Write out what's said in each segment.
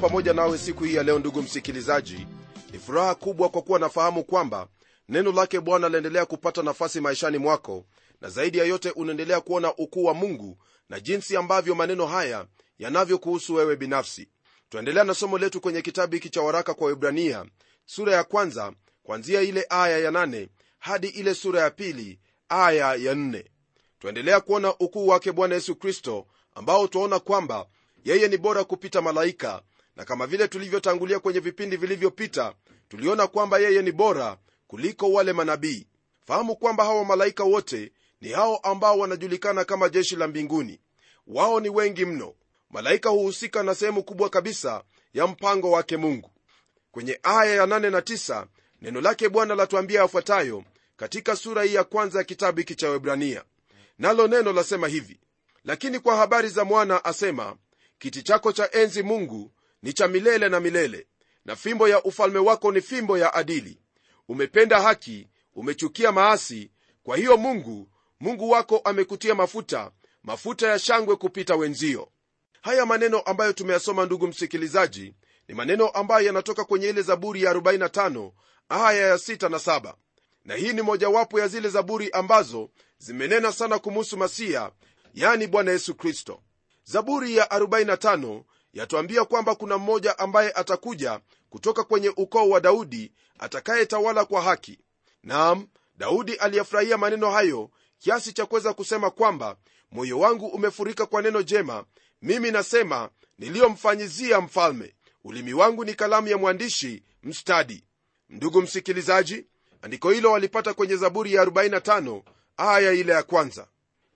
pamoja nawe siku hii ya leo ndugu msikilizaji. Ni furaha kubwa kwa kuwa nafahamu kwamba neno lake bwana laendelea kupata nafasi maishani mwako na zaidi ya yote unaendelea kuona ukuu wa mungu na jinsi ambavyo maneno haya yanavyokuhusu wewe binafsi. Twaendelea na somo letu kwenye kitabu hiki cha waraka kwa wibrania sura ya kwanza kwanzia ile aya ya nane hadi ile sura ya pili aya ya nne. Twaendelea kuona ukuu wake bwana yesu kristo ambao twaona kwamba yeye ni bora kupita malaika na kama vile tulivyotangulia kwenye vipindi vilivyopita tuliona kwamba yeye ni bora kuliko wale manabii. Fahamu kwamba hawa malaika wote ni hao ambao wanajulikana kama jeshi la mbinguni. Wao ni wengi mno. Malaika huhusika na sehemu kubwa kabisa ya mpango wake mungu. Kwenye aya ya 8 na 9 neno lake bwana latuambia yafuatayo katika sura hii ya kwanza ya kitabu hiki cha webrania nalo neno lasema hivi lakini kwa habari za mwana asema kiti chako cha enzi mungu ni cha milele na milele na fimbo ya ufalme wako ni fimbo ya adili. Umependa haki umechukia maasi kwa hiyo mungu mungu wako amekutia mafuta mafuta ya shangwe kupita wenzio. Haya maneno ambayo tumeyasoma ndugu msikilizaji ni maneno ambayo yanatoka kwenye ile zaburi ya 45 aya ya 6 na 7 na hii ni mojawapo ya zile zaburi ambazo zimenena sana kumuhusu masiya yani bwana yesu kristo. Zaburi ya 45 yatuambia kwamba kuna mmoja ambaye atakuja kutoka kwenye ukoo wa daudi atakayetawala kwa haki. Nam daudi aliyefurahia maneno hayo kiasi cha kuweza kusema kwamba moyo wangu umefurika kwa neno jema. Mimi nasema niliyomfanyizia mfalme. Ulimi wangu ni kalamu ya mwandishi mstadi. Ndugu msikilizaji andiko hilo walipata kwenye zaburi ya 45 aya ile ya kwanza.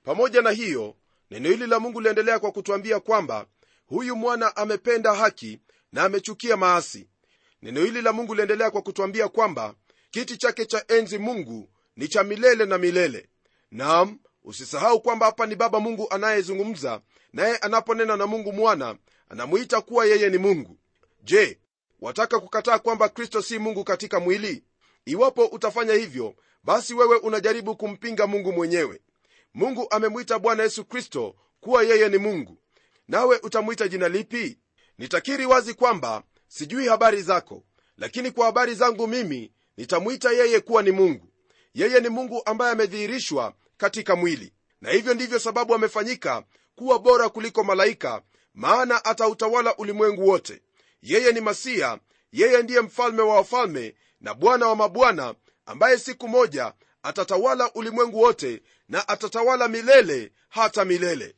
Pamoja na hiyo neno hili la mungu liendelea kwa kutwambia kwamba huyu mwana amependa haki na amechukia maasi. Neno hili la mungu liendelea kwa kutwambia kwamba kiti chake cha enzi mungu ni cha milele na milele. Nam usisahau kwamba hapa ni baba mungu anayezungumza naye anaponena na mungu mwana anamuita kuwa yeye ni mungu. Je wataka kukataa kwamba kristo si mungu katika mwili? Iwapo utafanya hivyo basi wewe unajaribu kumpinga mungu mwenyewe. Mungu amemwita bwana yesu kristo kuwa yeye ni mungu nawe utamwita jina lipi? Nitakiri wazi kwamba sijui habari zako lakini kwa habari zangu mimi nitamwita yeye kuwa ni mungu. Yeye ni mungu ambaye amedhihirishwa katika mwili. Na hivyo ndivyo sababu amefanyika kuwa bora kuliko malaika maana atautawala ulimwengu wote. Yeye ni masiya yeye ndiye mfalme wa wafalme na bwana wa mabwana ambaye siku moja atatawala ulimwengu wote na atatawala milele hata milele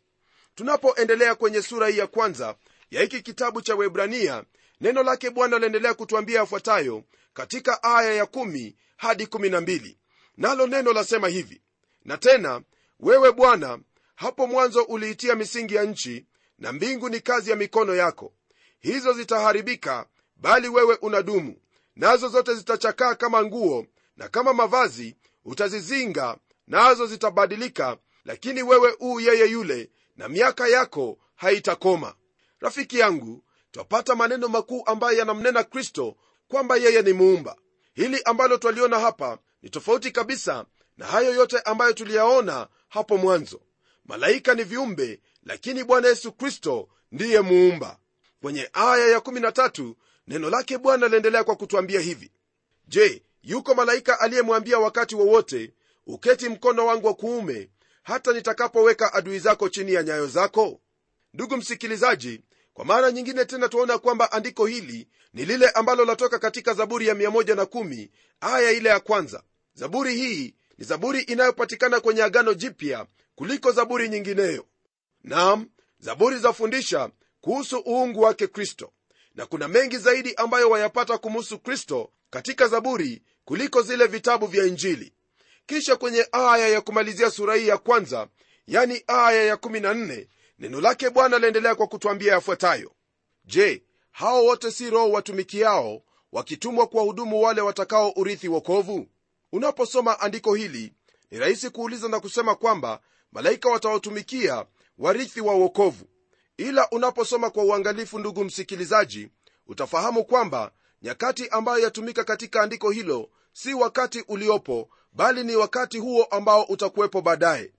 tunapoendelea kwenye sura hii ya kwanza ya hiki kitabu cha webrania neno lake bwana laendelea kutwambia yafuatayo katika aya ya 1 hadi 12 nalo neno lasema hivi na tena wewe bwana hapo mwanzo uliitia misingi ya nchi na mbingu ni kazi ya mikono yako. Hizo zitaharibika bali wewe unadumu. Nazo zote zitachakaa kama nguo na kama mavazi utazizinga nazo zitabadilika lakini wewe uu yeye yule na miaka yako haitakoma. Rafiki yangu twapata maneno makuu ambayo yanamnena kristo kwamba yeye ni muumba. Hili ambalo twaliona hapa ni tofauti kabisa na hayo yote ambayo tuliyaona hapo mwanzo. Malaika ni viumbe lakini bwana yesu kristo ndiye muumba. Kwenye aya ya13 neno lake bwana liendelea kwa kutwambia hivi. Je yuko malaika aliyemwambia wakati wowote uketi mkono wangu wa kuume hata nitakapoweka adui zako chini ya nyayo zako? Ndugu msikilizaji kwa mara nyingine tena tuaona kwamba andiko hili ni lile ambalo latoka katika zaburi ya 110 aya ile ya kwanza. Zaburi hii ni zaburi inayopatikana kwenye agano jipya kuliko zaburi nyingineyo. Nam zaburi zafundisha kuhusu uungu wake kristo. Na kuna mengi zaidi ambayo wayapata kumuhusu kristo katika zaburi kuliko zile vitabu vya injili kisha kwenye aya ya kumalizia sura hii ya kwanza yani aya ya14 neno lake bwana laendelea kwa kutwambia yafuatayo. Je hao wote si roho watumikiao wakitumwa kwa hudumu wale watakao urithi wokovu? Unaposoma andiko hili ni rahisi kuuliza na kusema kwamba malaika watawatumikia warithi wa wokovu. Ila unaposoma kwa uangalifu ndugu msikilizaji utafahamu kwamba nyakati ambayo yatumika katika andiko hilo si wakati uliopo bali ni wakati huo ambao utakuwepo baadaye.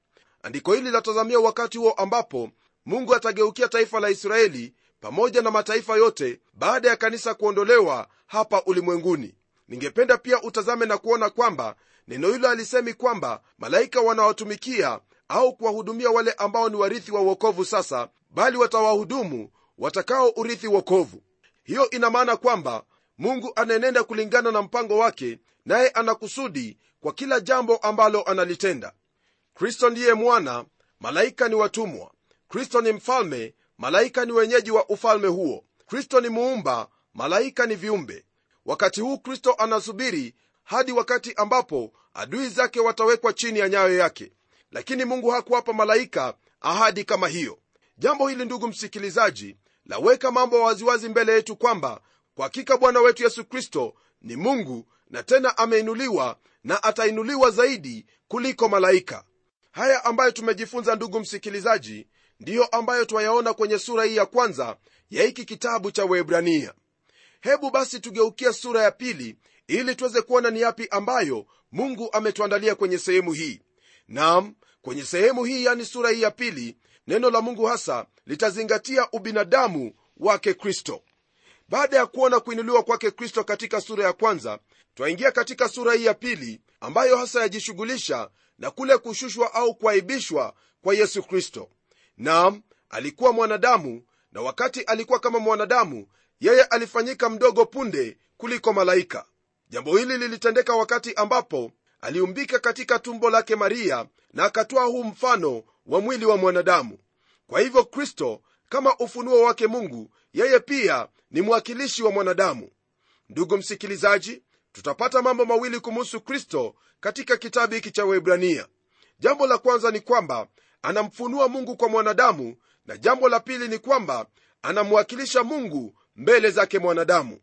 Andiko hili linatazamia wakati huo ambapo mungu atageukia taifa la israeli pamoja na mataifa yote baada ya kanisa kuondolewa hapa ulimwenguni. Ningependa pia utazame na kuona kwamba neno hilo alisemi kwamba malaika wanawatumikia au kuwahudumia wale ambao ni warithi wa uokovu sasa bali watawahudumu watakao urithi wokovu. Hiyo ina maana kwamba mungu anaenenda kulingana na mpango wake naye anakusudi kwa kila jambo ambalo analitenda. Kristo ndiye mwana malaika ni watumwa. Kristo ni mfalme malaika ni wenyeji wa ufalme huo. Kristo ni muumba malaika ni viumbe. Wakati huu kristo anasubiri hadi wakati ambapo adui zake watawekwa chini ya nyayo yake. Lakini mungu hakuwapa malaika ahadi kama hiyo. Jambo hili ndugu msikilizaji laweka mambo waziwazi mbele yetu kwamba kwa hakika bwana wetu yesu kristo ni mungu na tena ameinuliwa na atainuliwa zaidi kuliko malaika. Haya ambayo tumejifunza ndugu msikilizaji ndiyo ambayo twayaona kwenye sura hii ya kwanza ya hiki kitabu cha webrania hebu basi tugeukia sura ya pili ili tuweze kuona ni yapi ambayo mungu ametuandalia kwenye sehemu hii. Nam kwenye sehemu hii yani sura hii ya pili neno la mungu hasa litazingatia ubinadamu wake kristo. Baada ya kuona kuinuliwa kwake kristo katika sura ya kwanza twaingia katika sura hii ya pili ambayo hasa yajishughulisha na kule kushushwa au kuaibishwa kwa yesu kristo. Nam alikuwa mwanadamu na wakati alikuwa kama mwanadamu yeye alifanyika mdogo punde kuliko malaika. Jambo hili lilitendeka wakati ambapo aliumbika katika tumbo lake maria na akatoa huu mfano wa mwili wa mwanadamu. Kwa hivyo kristo kama ufunuo wake mungu yeye pia ni mwakilishi wa mwanadamu. Ndugu msikilizaji tutapata mambo mawili kumuhusu kristo katika kitabu hiki cha webrania jambo la kwanza ni kwamba anamfunua mungu kwa mwanadamu na jambo la pili ni kwamba anamwakilisha mungu mbele zake mwanadamu.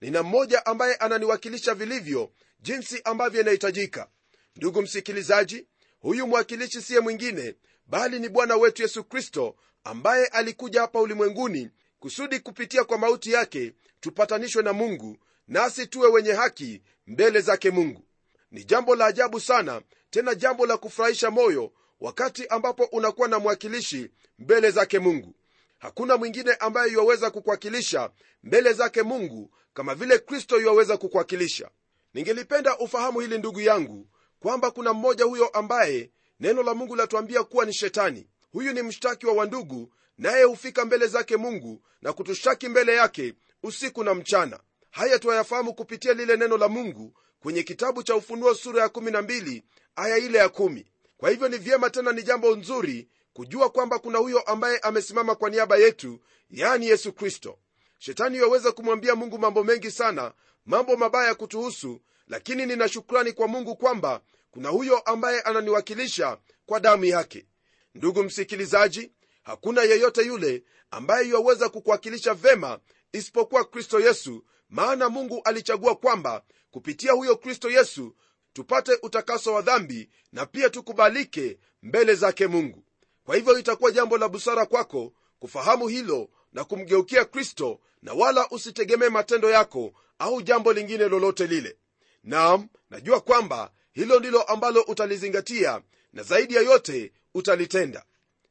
Nina mmoja ambaye ananiwakilisha vilivyo jinsi ambavyo inahitajika. Ndugu msikilizaji huyu mwakilishi siye mwingine bali ni bwana wetu yesu kristo ambaye alikuja hapa ulimwenguni kusudi kupitia kwa mauti yake tupatanishwe na mungu nasi tuwe wenye haki mbele zake mungu. Ni jambo la ajabu sana tena jambo la kufurahisha moyo wakati ambapo unakuwa na mwakilishi mbele zake mungu. Hakuna mwingine ambaye yuwaweza kukuwakilisha mbele zake mungu kama vile kristo yuwaweza kukuwakilisha. Ningelipenda ufahamu hili ndugu yangu kwamba kuna mmoja huyo ambaye neno la mungu latuambia kuwa ni shetani. Huyu ni mshtaki wa wandugu naye hufika mbele zake mungu na kutushtaki mbele yake usiku na mchana haya twayafahamu kupitia lile neno la mungu kwenye kitabu cha ufunuo sura ya 12 aya ile ya 1 kwa hivyo ni vyema tena ni jambo nzuri kujua kwamba kuna huyo ambaye amesimama kwa niaba yetu yani yesu kristo. Shetani yaweza kumwambia mungu mambo mengi sana mambo mabaya kutuhusu lakini nina shukrani kwa mungu kwamba kuna huyo ambaye ananiwakilisha kwa damu yake. Ndugu msikilizaji hakuna yeyote yule ambaye yaweza kukuwakilisha vema isipokuwa kristo yesu maana mungu alichagua kwamba kupitia huyo kristo yesu tupate utakaso wa dhambi na pia tukubalike mbele zake mungu. Kwa hivyo itakuwa jambo la busara kwako kufahamu hilo na kumgeukia kristo na wala usitegemee matendo yako au jambo lingine lolote lile. Nam najua kwamba hilo ndilo ambalo utalizingatia na zaidi ya yote utalitenda.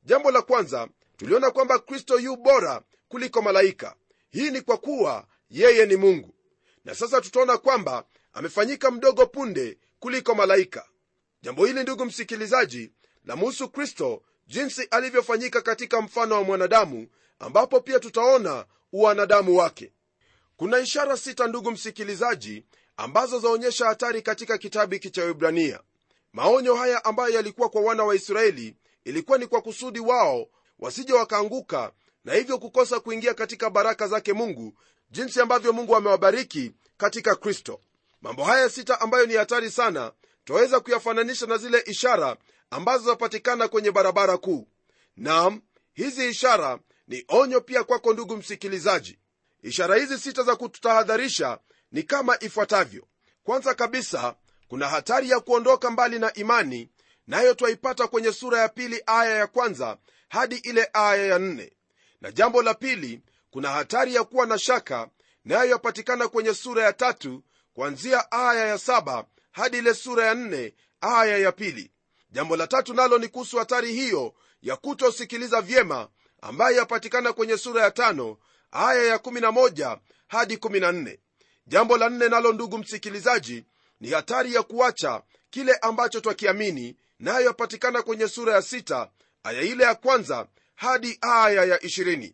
Jambo la kwanza tuliona kwamba kristo yu bora kuliko malaika. Hii ni kwa kuwa yeye ni mungu. Na sasa tutaona kwamba amefanyika mdogo punde kuliko malaika. Jambo hili ndugu msikilizaji lamuhusu kristo jinsi alivyofanyika katika mfano wa mwanadamu ambapo pia tutaona uwanadamu wake. Kuna ishara sita ndugu msikilizaji ambazo zaonyesha hatari katika kitabu hiki cha wibrania maonyo haya ambayo yalikuwa kwa wana wa israeli ilikuwa ni kwa kusudi wao wasije wakaanguka na hivyo kukosa kuingia katika baraka zake mungu jinsi ambavyo mungu amewabariki katika kristo. Mambo haya sita ambayo ni hatari sana twaweza kuyafananisha na zile ishara ambazo zapatikana kwenye barabara kuu. Nam hizi ishara ni onyo pia kwako ndugu msikilizaji. Ishara hizi sita za kututahadharisha ni kama ifuatavyo. Kwanza kabisa kuna hatari ya kuondoka mbali na imani nayo twaipata kwenye sura ya pili aya ya kwanza hadi ile aya ya nne. Na jambo la pili kuna hatari ya kuwa na shaka nayo yapatikana kwenye sura ya tatu kuanzia aya ya saba hadi ile sura ya nne aya ya pili. Jambo la tatu nalo ni kuhusu hatari hiyo ya kutosikiliza vyema ambayo yapatikana kwenye sura ya tano aya ya 11 hadi 14 jambo la nne nalo ndugu msikilizaji ni hatari ya kuacha kile ambacho twakiamini nayo yapatikana kwenye sura ya 6 aya ile ya kwanza hadi aya ya 20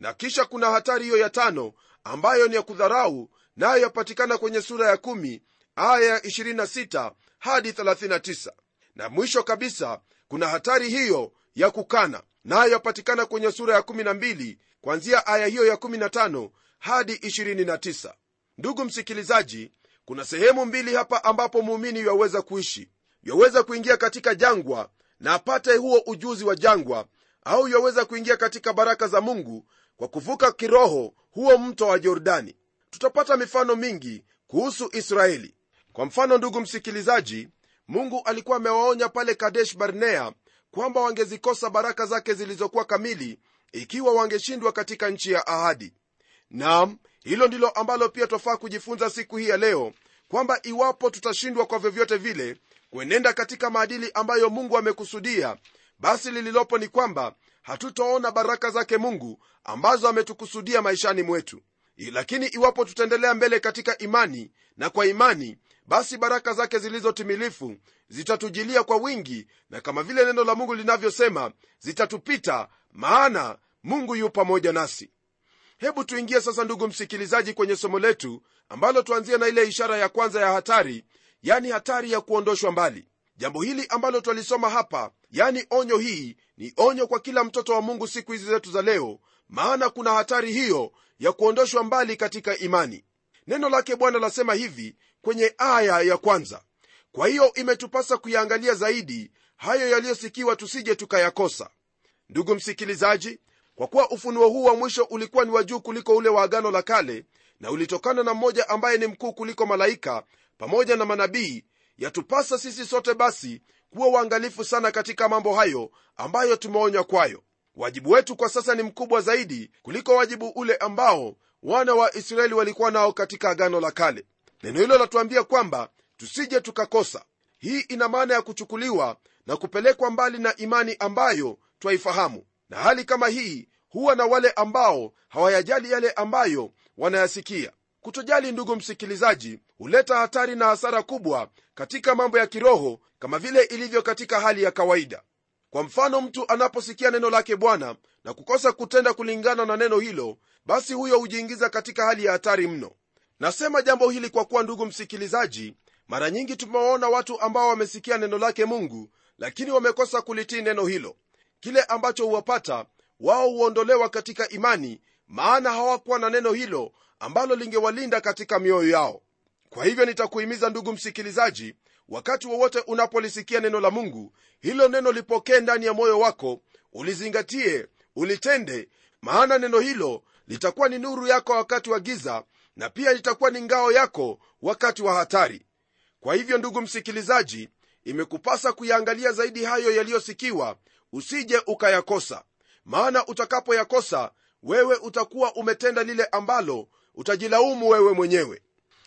na kisha kuna hatari hiyo ya tano ambayo ni ya kudharau nayo yapatikana kwenye sura ya 1 aya ya 26 hadi 39 na mwisho kabisa kuna hatari hiyo ya kukana nayo yapatikana kwenye sura ya 12 kwanzia aya hiyo ya 15 hadi 29 ndugu msikilizaji kuna sehemu mbili hapa ambapo muumini yaweza kuishi. Yaweza kuingia katika jangwa na apate huo ujuzi wa jangwa au yaweza kuingia katika baraka za mungu kwa kuvuka kiroho huo mto wa jordani tutapata mifano mingi kuhusu israeli. Kwa mfano ndugu msikilizaji mungu alikuwa amewaonya pale kadesh barnea kwamba wangezikosa baraka zake zilizokuwa kamili ikiwa wangeshindwa katika nchi ya ahadi. Nam hilo ndilo ambalo pia twafaa kujifunza siku hii ya leo kwamba iwapo tutashindwa kwa vyovyote vile kuenenda katika maadili ambayo mungu amekusudia basi lililopo ni kwamba hatutaona baraka zake mungu ambazo ametukusudia maishani mwetu. Lakini iwapo tutaendelea mbele katika imani na kwa imani basi baraka zake zilizotimilifu zitatujilia kwa wingi na kama vile neno la mungu linavyosema zitatupita maana mungu yu pamoja nasi. Hebu tuingie sasa ndugu msikilizaji kwenye somo letu ambalo tuanzie na ile ishara ya kwanza ya hatari yani hatari ya kuondoshwa mbali jambo hili ambalo twalisoma hapa yani onyo hii ni onyo kwa kila mtoto wa mungu siku hizi zetu za leo maana kuna hatari hiyo ya kuondoshwa mbali katika imani. Neno lake bwana lasema hivi kwenye aya ya kwanza. Kwa hiyo imetupasa kuyaangalia zaidi hayo yaliyosikiwa tusije tukayakosa. Ndugu msikilizaji kwa kuwa ufunuo huu wa mwisho ulikuwa ni wa juu kuliko ule wa agano la kale na ulitokana na mmoja ambaye ni mkuu kuliko malaika pamoja na manabii yatupasa sisi sote basi kuwa uangalifu sana katika mambo hayo ambayo tumeonywa kwayo. Wajibu wetu kwa sasa ni mkubwa zaidi kuliko wajibu ule ambao wana wa israeli walikuwa nao katika agano la kale. Neno hilo latuambia kwamba tusije tukakosa. Hii ina maana ya kuchukuliwa na kupelekwa mbali na imani ambayo twaifahamu. Na hali kama hii huwa na wale ambao hawayajali yale ambayo wanayasikia kutojali ndugu msikilizaji huleta hatari na hasara kubwa katika mambo ya kiroho kama vile ilivyo katika hali ya kawaida. Kwa mfano mtu anaposikia neno lake bwana na kukosa kutenda kulingana na neno hilo basi huyo hujiingiza katika hali ya hatari mno. Nasema jambo hili kwa kuwa ndugu msikilizaji mara nyingi tumewaona watu ambao wamesikia neno lake mungu lakini wamekosa kulitii neno hilo. Kile ambacho huwapata wao huondolewa katika imani maana hawakuwa na neno hilo ambalo lingewalinda katika mioyo yao. Kwa hivyo nitakuhimiza ndugu msikilizaji wakati wowote unapolisikia neno la mungu hilo neno lipokee ndani ya moyo wako ulizingatie ulitende maana neno hilo litakuwa ni nuru yako wakati wa giza na pia litakuwa ni ngao yako wakati wa hatari. Kwa hivyo ndugu msikilizaji imekupasa kuyaangalia zaidi hayo yaliyosikiwa usije ukayakosa. Maana utakapoyakosa wewe utakuwa umetenda lile ambalo utajilaumu wewe mwenyewe.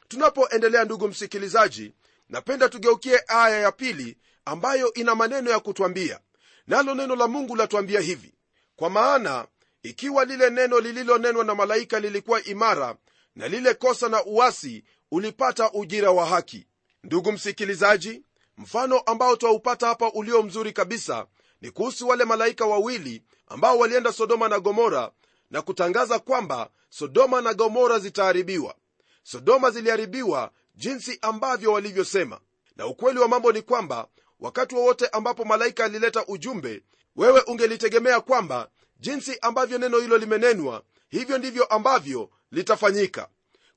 Tunapoendelea ndugu msikilizaji napenda tugeukie aya ya pili ambayo ina maneno ya kutwambia. Nalo neno la mungu latwambia hivi. Kwa maana ikiwa lile neno lililonenwa na malaika lilikuwa imara na lile kosa na uwasi ulipata ujira wa haki. Ndugu msikilizaji mfano ambao twaupata hapa ulio mzuri kabisa ni kuhusu wale malaika wawili ambao walienda sodoma na gomora na kutangaza kwamba sodoma na gomora zitaharibiwa. Sodoma ziliharibiwa jinsi ambavyo walivyosema. Na ukweli wa mambo ni kwamba wakati wowote ambapo malaika alileta ujumbe wewe ungelitegemea kwamba jinsi ambavyo neno hilo limenenwa hivyo ndivyo ambavyo litafanyika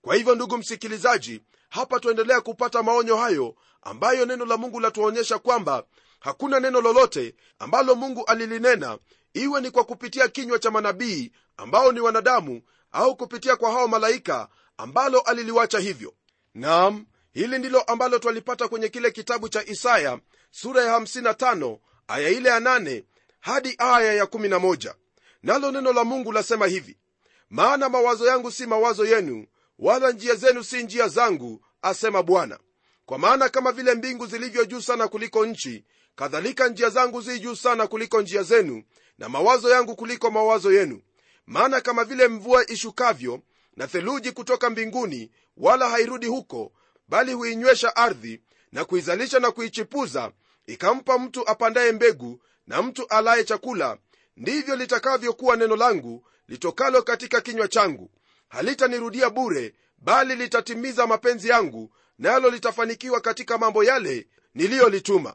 kwa hivyo ndugu msikilizaji hapa tuendelea kupata maonyo hayo ambayo neno la mungu latuonyesha kwamba hakuna neno lolote ambalo mungu alilinena iwe ni kwa kupitia kinywa cha manabii ambao ni wanadamu au kupitia kwa hao malaika ambalo aliliwacha hivyo. Nam hili ndilo ambalo twalipata kwenye kile kitabu cha isaya sura ya 55 aya ile ya 8 hadi aya ya 11 nalo neno la mungu lasema hivi maana mawazo yangu si mawazo yenu wala njia zenu si njia zangu asema bwana. Kwa maana kama vile mbingu zilivyo juu sana kuliko nchi kadhalika njia zangu zi juu sana kuliko njia zenu na mawazo yangu kuliko mawazo yenu. Maana kama vile mvua ishukavyo na theluji kutoka mbinguni wala hairudi huko bali huinywesha ardhi na kuizalisha na kuichipuza ikampa mtu apandaye mbegu na mtu alaye chakula ndivyo litakavyokuwa neno langu litokalo katika kinywa changu halitanirudia bure bali litatimiza mapenzi yangu nalo litafanikiwa katika mambo yale niliyolituma.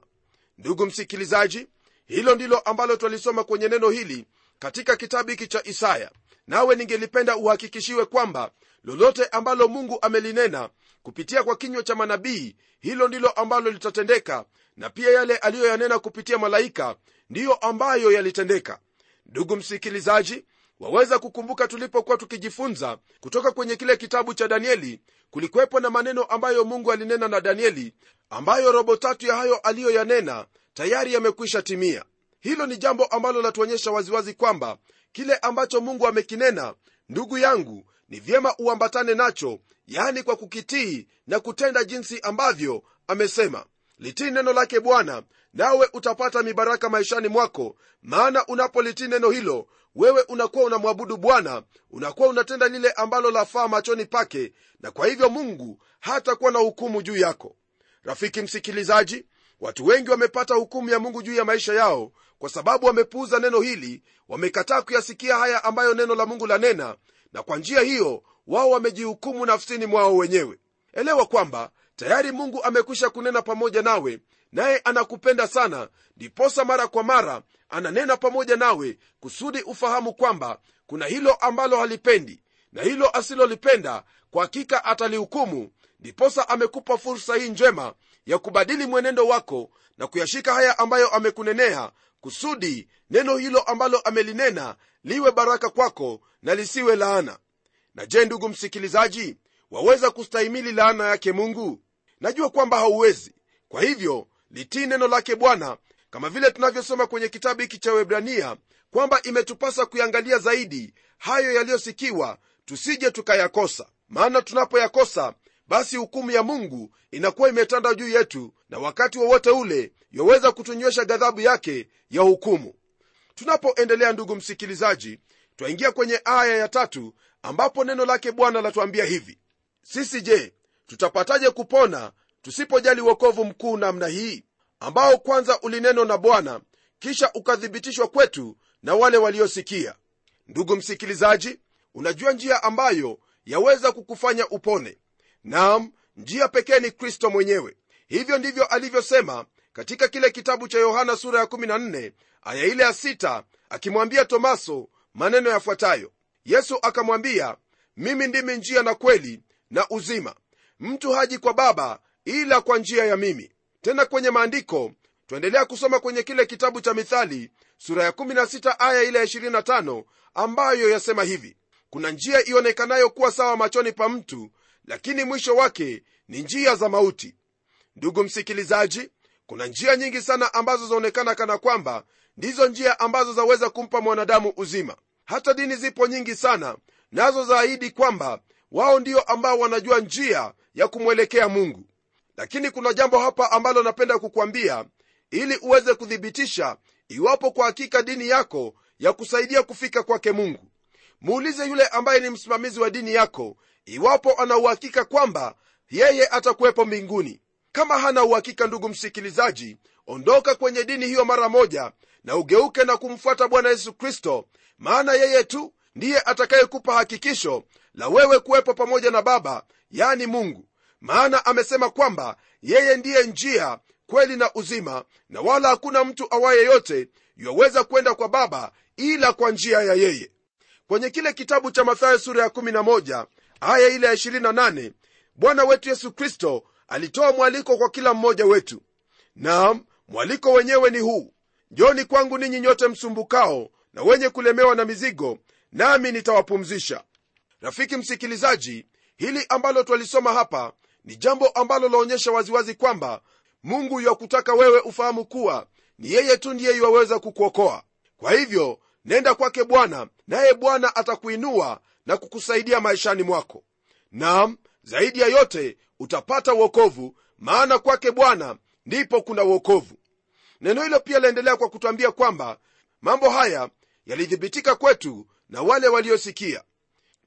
Ndugu msikilizaji hilo ndilo ambalo twalisoma kwenye neno hili katika kitabu hiki cha isaya. Nawe ningelipenda uhakikishiwe kwamba lolote ambalo mungu amelinena kupitia kwa kinywa cha manabii hilo ndilo ambalo litatendeka na pia yale aliyoyanena kupitia malaika ndiyo ambayo yalitendeka. Ndugu msikilizaji waweza kukumbuka tulipokuwa tukijifunza kutoka kwenye kile kitabu cha danieli kulikuwepo na maneno ambayo mungu alinena na danieli ambayo robo tatu ya hayo aliyoyanena tayari yamekwisha timia. Hilo ni jambo ambalo latuonyesha waziwazi kwamba kile ambacho mungu amekinena ndugu yangu ni vyema uambatane nacho yani kwa kukitii na kutenda jinsi ambavyo amesema. Litii neno lake bwana nawe utapata mibaraka maishani mwako maana unapolitii neno hilo wewe unakuwa unamwabudu bwana unakuwa unatenda lile ambalo lafaa machoni pake na kwa hivyo mungu hatakuwa na hukumu juu yako. Rafiki msikilizaji watu wengi wamepata hukumu ya mungu juu ya maisha yao kwa sababu wamepuuza neno hili wamekataa kuyasikia haya ambayo neno la mungu lanena na kwa njia hiyo wao wamejihukumu nafsini mwao wenyewe. Elewa kwamba tayari mungu amekwisha kunena pamoja nawe naye anakupenda sana ndiposa mara kwa mara ananena pamoja nawe kusudi ufahamu kwamba kuna hilo ambalo halipendi na hilo asilolipenda kwa hakika atalihukumu ndiposa amekupa fursa hii njema ya kubadili mwenendo wako na kuyashika haya ambayo amekunenea kusudi neno hilo ambalo amelinena liwe baraka kwako na lisiwe laana. Na je ndugu msikilizaji waweza kustahimili laana yake mungu? Najua kwamba hauwezi. Kwa hivyo litii neno lake bwana kama vile tunavyosoma kwenye kitabu hiki cha webrania kwamba imetupasa kuyangalia zaidi hayo yaliyosikiwa tusije tukayakosa. Maana tunapoyakosa basi hukumu ya mungu inakuwa imetanda juu yetu na wakati wowote ule yaweza kutunywesha ghadhabu yake ya hukumu. Tunapoendelea ndugu msikilizaji twaingia kwenye aya ya tatu ambapo neno lake bwana latuambia hivi. Sisi je tutapataje kupona tusipojali uokovu mkuu namna hii ambao kwanza ulinenwa na bwana kisha ukathibitishwa kwetu na wale waliosikia. Ndugu msikilizaji unajua njia ambayo yaweza kukufanya upone. Nam njia pekee ni kristo mwenyewe. Hivyo ndivyo alivyosema katika kile kitabu cha yohana sura ya 14 aya ile ya 6 akimwambia tomaso maneno yafuatayo. Yesu akamwambia mimi ndimi njia na kweli na uzima. Mtu haji kwa baba ila kwa njia ya mimi. Tena kwenye maandiko twaendelea kusoma kwenye kile kitabu cha mithali sura ya 16 aya ile ya 25 ambayo yasema hivi kuna njia ionekanayo kuwa sawa machoni pa mtu lakini mwisho wake ni njia za mauti. Ndugu msikilizaji kuna njia nyingi sana ambazo zaonekana kana kwamba ndizo njia ambazo zaweza kumpa mwanadamu uzima. Hata dini zipo nyingi sana nazo zaahidi kwamba wao ndio ambao wanajua njia ya kumwelekea mungu lakini kuna jambo hapa ambalo napenda kukwambia ili uweze kuthibitisha iwapo kwa hakika dini yako ya kusaidia kufika kwake mungu. Muulize yule ambaye ni msimamizi wa dini yako iwapo ana uhakika kwamba yeye atakuwepo mbinguni. Kama hana uhakika ndugu msikilizaji ondoka kwenye dini hiyo mara moja na ugeuke na kumfuata bwana yesu kristo maana yeye tu ndiye atakayekupa hakikisho la wewe kuwepo pamoja na baba yani mungu maana amesema kwamba yeye ndiye njia kweli na uzima na wala hakuna mtu awaye yote yuwaweza kwenda kwa baba ila kwa njia ya yeye. Kwenye kile kitabu cha mathayo sura ya 11 aya ile ya 28 bwana wetu yesu kristo alitoa mwaliko kwa kila mmoja wetu. Naam mwaliko wenyewe ni huu njoni kwangu ninyi nyote msumbukao na wenye kulemewa na mizigo nami nitawapumzisha. Rafiki msikilizaji hili ambalo twalisoma hapa ni jambo ambalo laonyesha waziwazi kwamba mungu yakutaka wewe ufahamu kuwa ni yeye tu ndiye iwaweza kukuokoa. Kwa hivyo nenda kwake bwana naye bwana atakuinua na kukusaidia maishani mwako. Nam zaidi ya yote utapata uokovu maana kwake bwana ndipo kuna uokovu neno hilo pia laendelea kwa kutwambia kwamba mambo haya yalithibitika kwetu na wale waliosikia.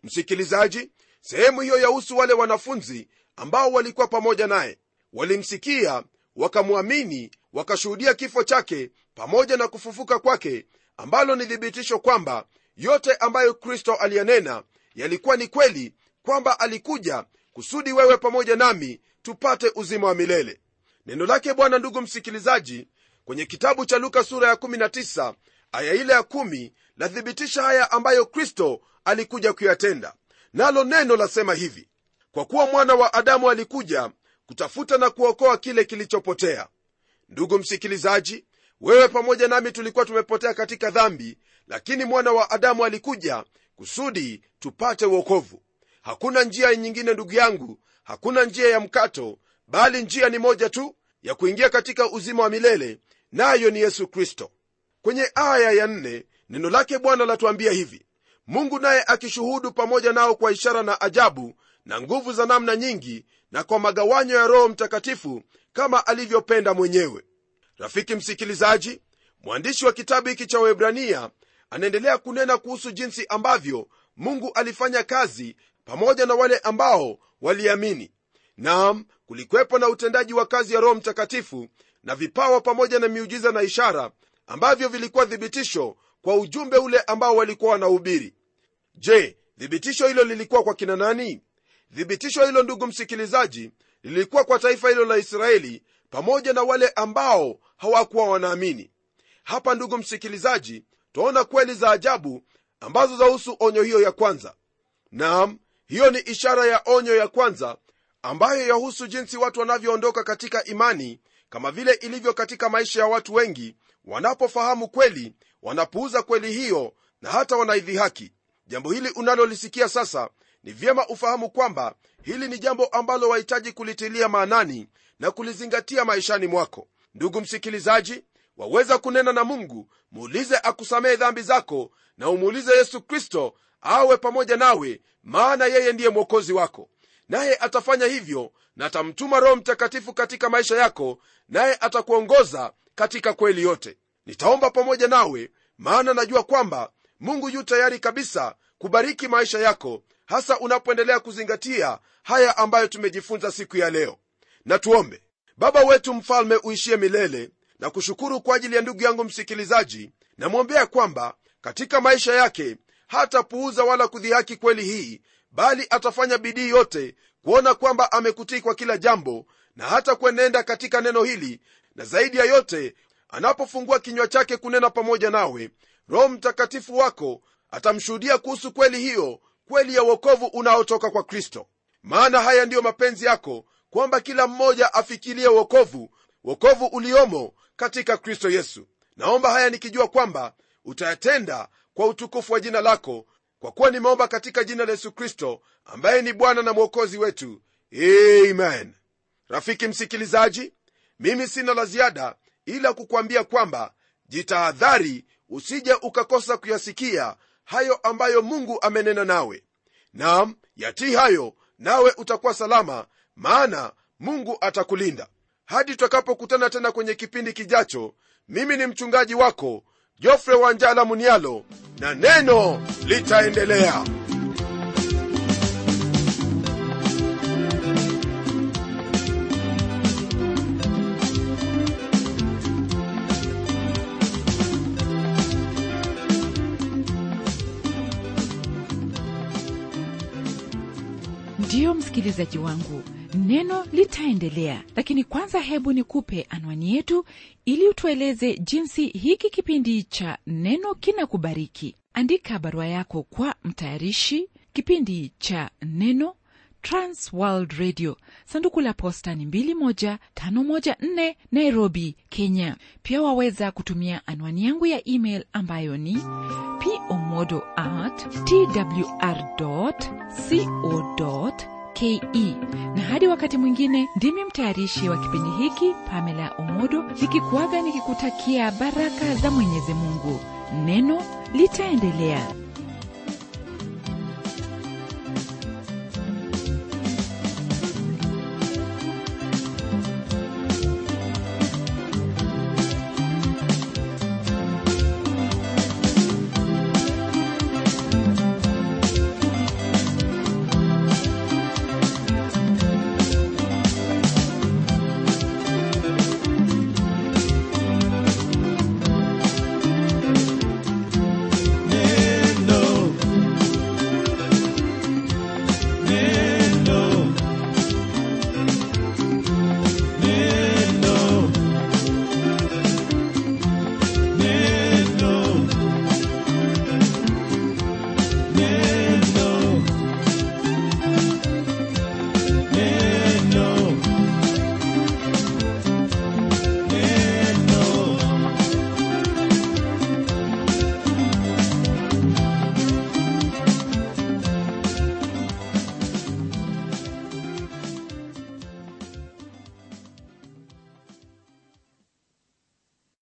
Msikilizaji sehemu hiyo yahusu wale wanafunzi ambao walikuwa pamoja naye. Walimsikia wakamwamini wakashuhudia kifo chake pamoja na kufufuka kwake ambalo ni thibitisho kwamba yote ambayo kristo aliyanena yalikuwa ni kweli kwamba alikuja kusudi wewe pamoja nami tupate uzima wa milele. Neno lake bwana ndugu msikilizaji kwenye kitabu cha luka sura ya 19 aya ile ya 1 lathibitisha haya ambayo kristo alikuja kuyatenda. Nalo neno lasema hivi kwa kuwa mwana wa adamu alikuja kutafuta na kuokoa kile kilichopotea. Ndugu msikilizaji wewe pamoja nami tulikuwa tumepotea katika dhambi lakini mwana wa adamu alikuja kusudi tupate uokovu hakuna njia nyingine ndugu yangu hakuna njia ya mkato bali njia ni moja tu ya kuingia katika uzima wa milele nayo ni yesu kristo. Kwenye aya ya nne neno lake bwana latuambia hivi. Mungu naye akishuhudu pamoja nao kwa ishara na ajabu na nguvu za namna nyingi na kwa magawanyo ya roho mtakatifu kama alivyopenda mwenyewe. Rafiki msikilizaji mwandishi wa kitabu hiki cha webrania anaendelea kunena kuhusu jinsi ambavyo mungu alifanya kazi pamoja na wale ambao waliamini. Nam kulikwepo na utendaji wa kazi ya roho mtakatifu na vipawa pamoja na miujiza na ishara ambavyo vilikuwa thibitisho kwa ujumbe ule ambao walikuwa wanahubiri je thibitisho hilo lilikuwa kwa kina nani thibitisho hilo ndugu msikilizaji lilikuwa kwa taifa hilo la israeli pamoja na wale ambao hawakuwa wanaamini. Hapa ndugu msikilizaji twaona kweli za ajabu ambazo zahusu onyo hiyo ya kwanza. Nam hiyo ni ishara ya onyo ya kwanza ambayo yahusu jinsi watu wanavyoondoka katika imani kama vile ilivyo katika maisha ya watu wengi wanapofahamu kweli wanapuuza kweli hiyo na hata wanaidhihaki. Jambo hili unalolisikia sasa ni vyema ufahamu kwamba hili ni jambo ambalo wahitaji kulitilia maanani na kulizingatia maishani mwako. Ndugu msikilizaji waweza kunena na mungu muulize akusamehe dhambi zako na umuulize yesu kristo awe pamoja nawe maana yeye ndiye mwokozi wako. Naye atafanya hivyo na atamtuma roho mtakatifu katika maisha yako naye atakuongoza katika kweli yote. Nitaomba pamoja nawe maana najua kwamba mungu yu tayari kabisa kubariki maisha yako hasa unapoendelea kuzingatia haya ambayo tumejifunza siku ya leo. Na tuombe. Baba wetu mfalme uishie milele na kushukuru kwa ajili ya ndugu yangu msikilizaji namwombea kwamba katika maisha yake hatapuuza wala kudhihaki kweli hii bali atafanya bidii yote kuona kwamba amekutii kwa kila jambo na hata kuenenda katika neno hili na zaidi ya yote anapofungua kinywa chake kunena pamoja nawe roho mtakatifu wako atamshuhudia kuhusu kweli hiyo kweli ya uokovu unaotoka kwa kristo. Maana haya ndiyo mapenzi yako kwamba kila mmoja afikirie uokovu uokovu uliomo katika kristo yesu. Naomba haya nikijua kwamba utayatenda kwa utukufu wa jina lako kwa kuwa nimeomba katika jina la yesu kristo ambaye ni bwana na mwokozi wetu. Amen. Rafiki msikilizaji mimi sina la ziada ila kukwambia kwamba jitahadhari usije ukakosa kuyasikia hayo ambayo mungu amenena nawe. Nam yatii hayo nawe utakuwa salama maana mungu atakulinda. Hadi tutakapokutana tena kwenye kipindi kijacho mimi ni mchungaji wako jofre wanjala munialo na neno litaendelea msikilizaji wangu neno litaendelea. Lakini kwanza hebu nikupe anwani yetu ili utueleze jinsi hiki kipindi cha neno kinakubariki. Andika barua yako kwa mtayarishi kipindi cha neno transworld radio. Sanduku la posta ni 21514 nairobi kenya. Pia waweza kutumia anwani yangu ya email ambayo ni pomodo at twr co ke na hadi wakati mwingine ndimi mtayarishi wa kipindi hiki pamela omodo nikikuaga nikikutakia baraka za mwenyezi mungu. Neno litaendelea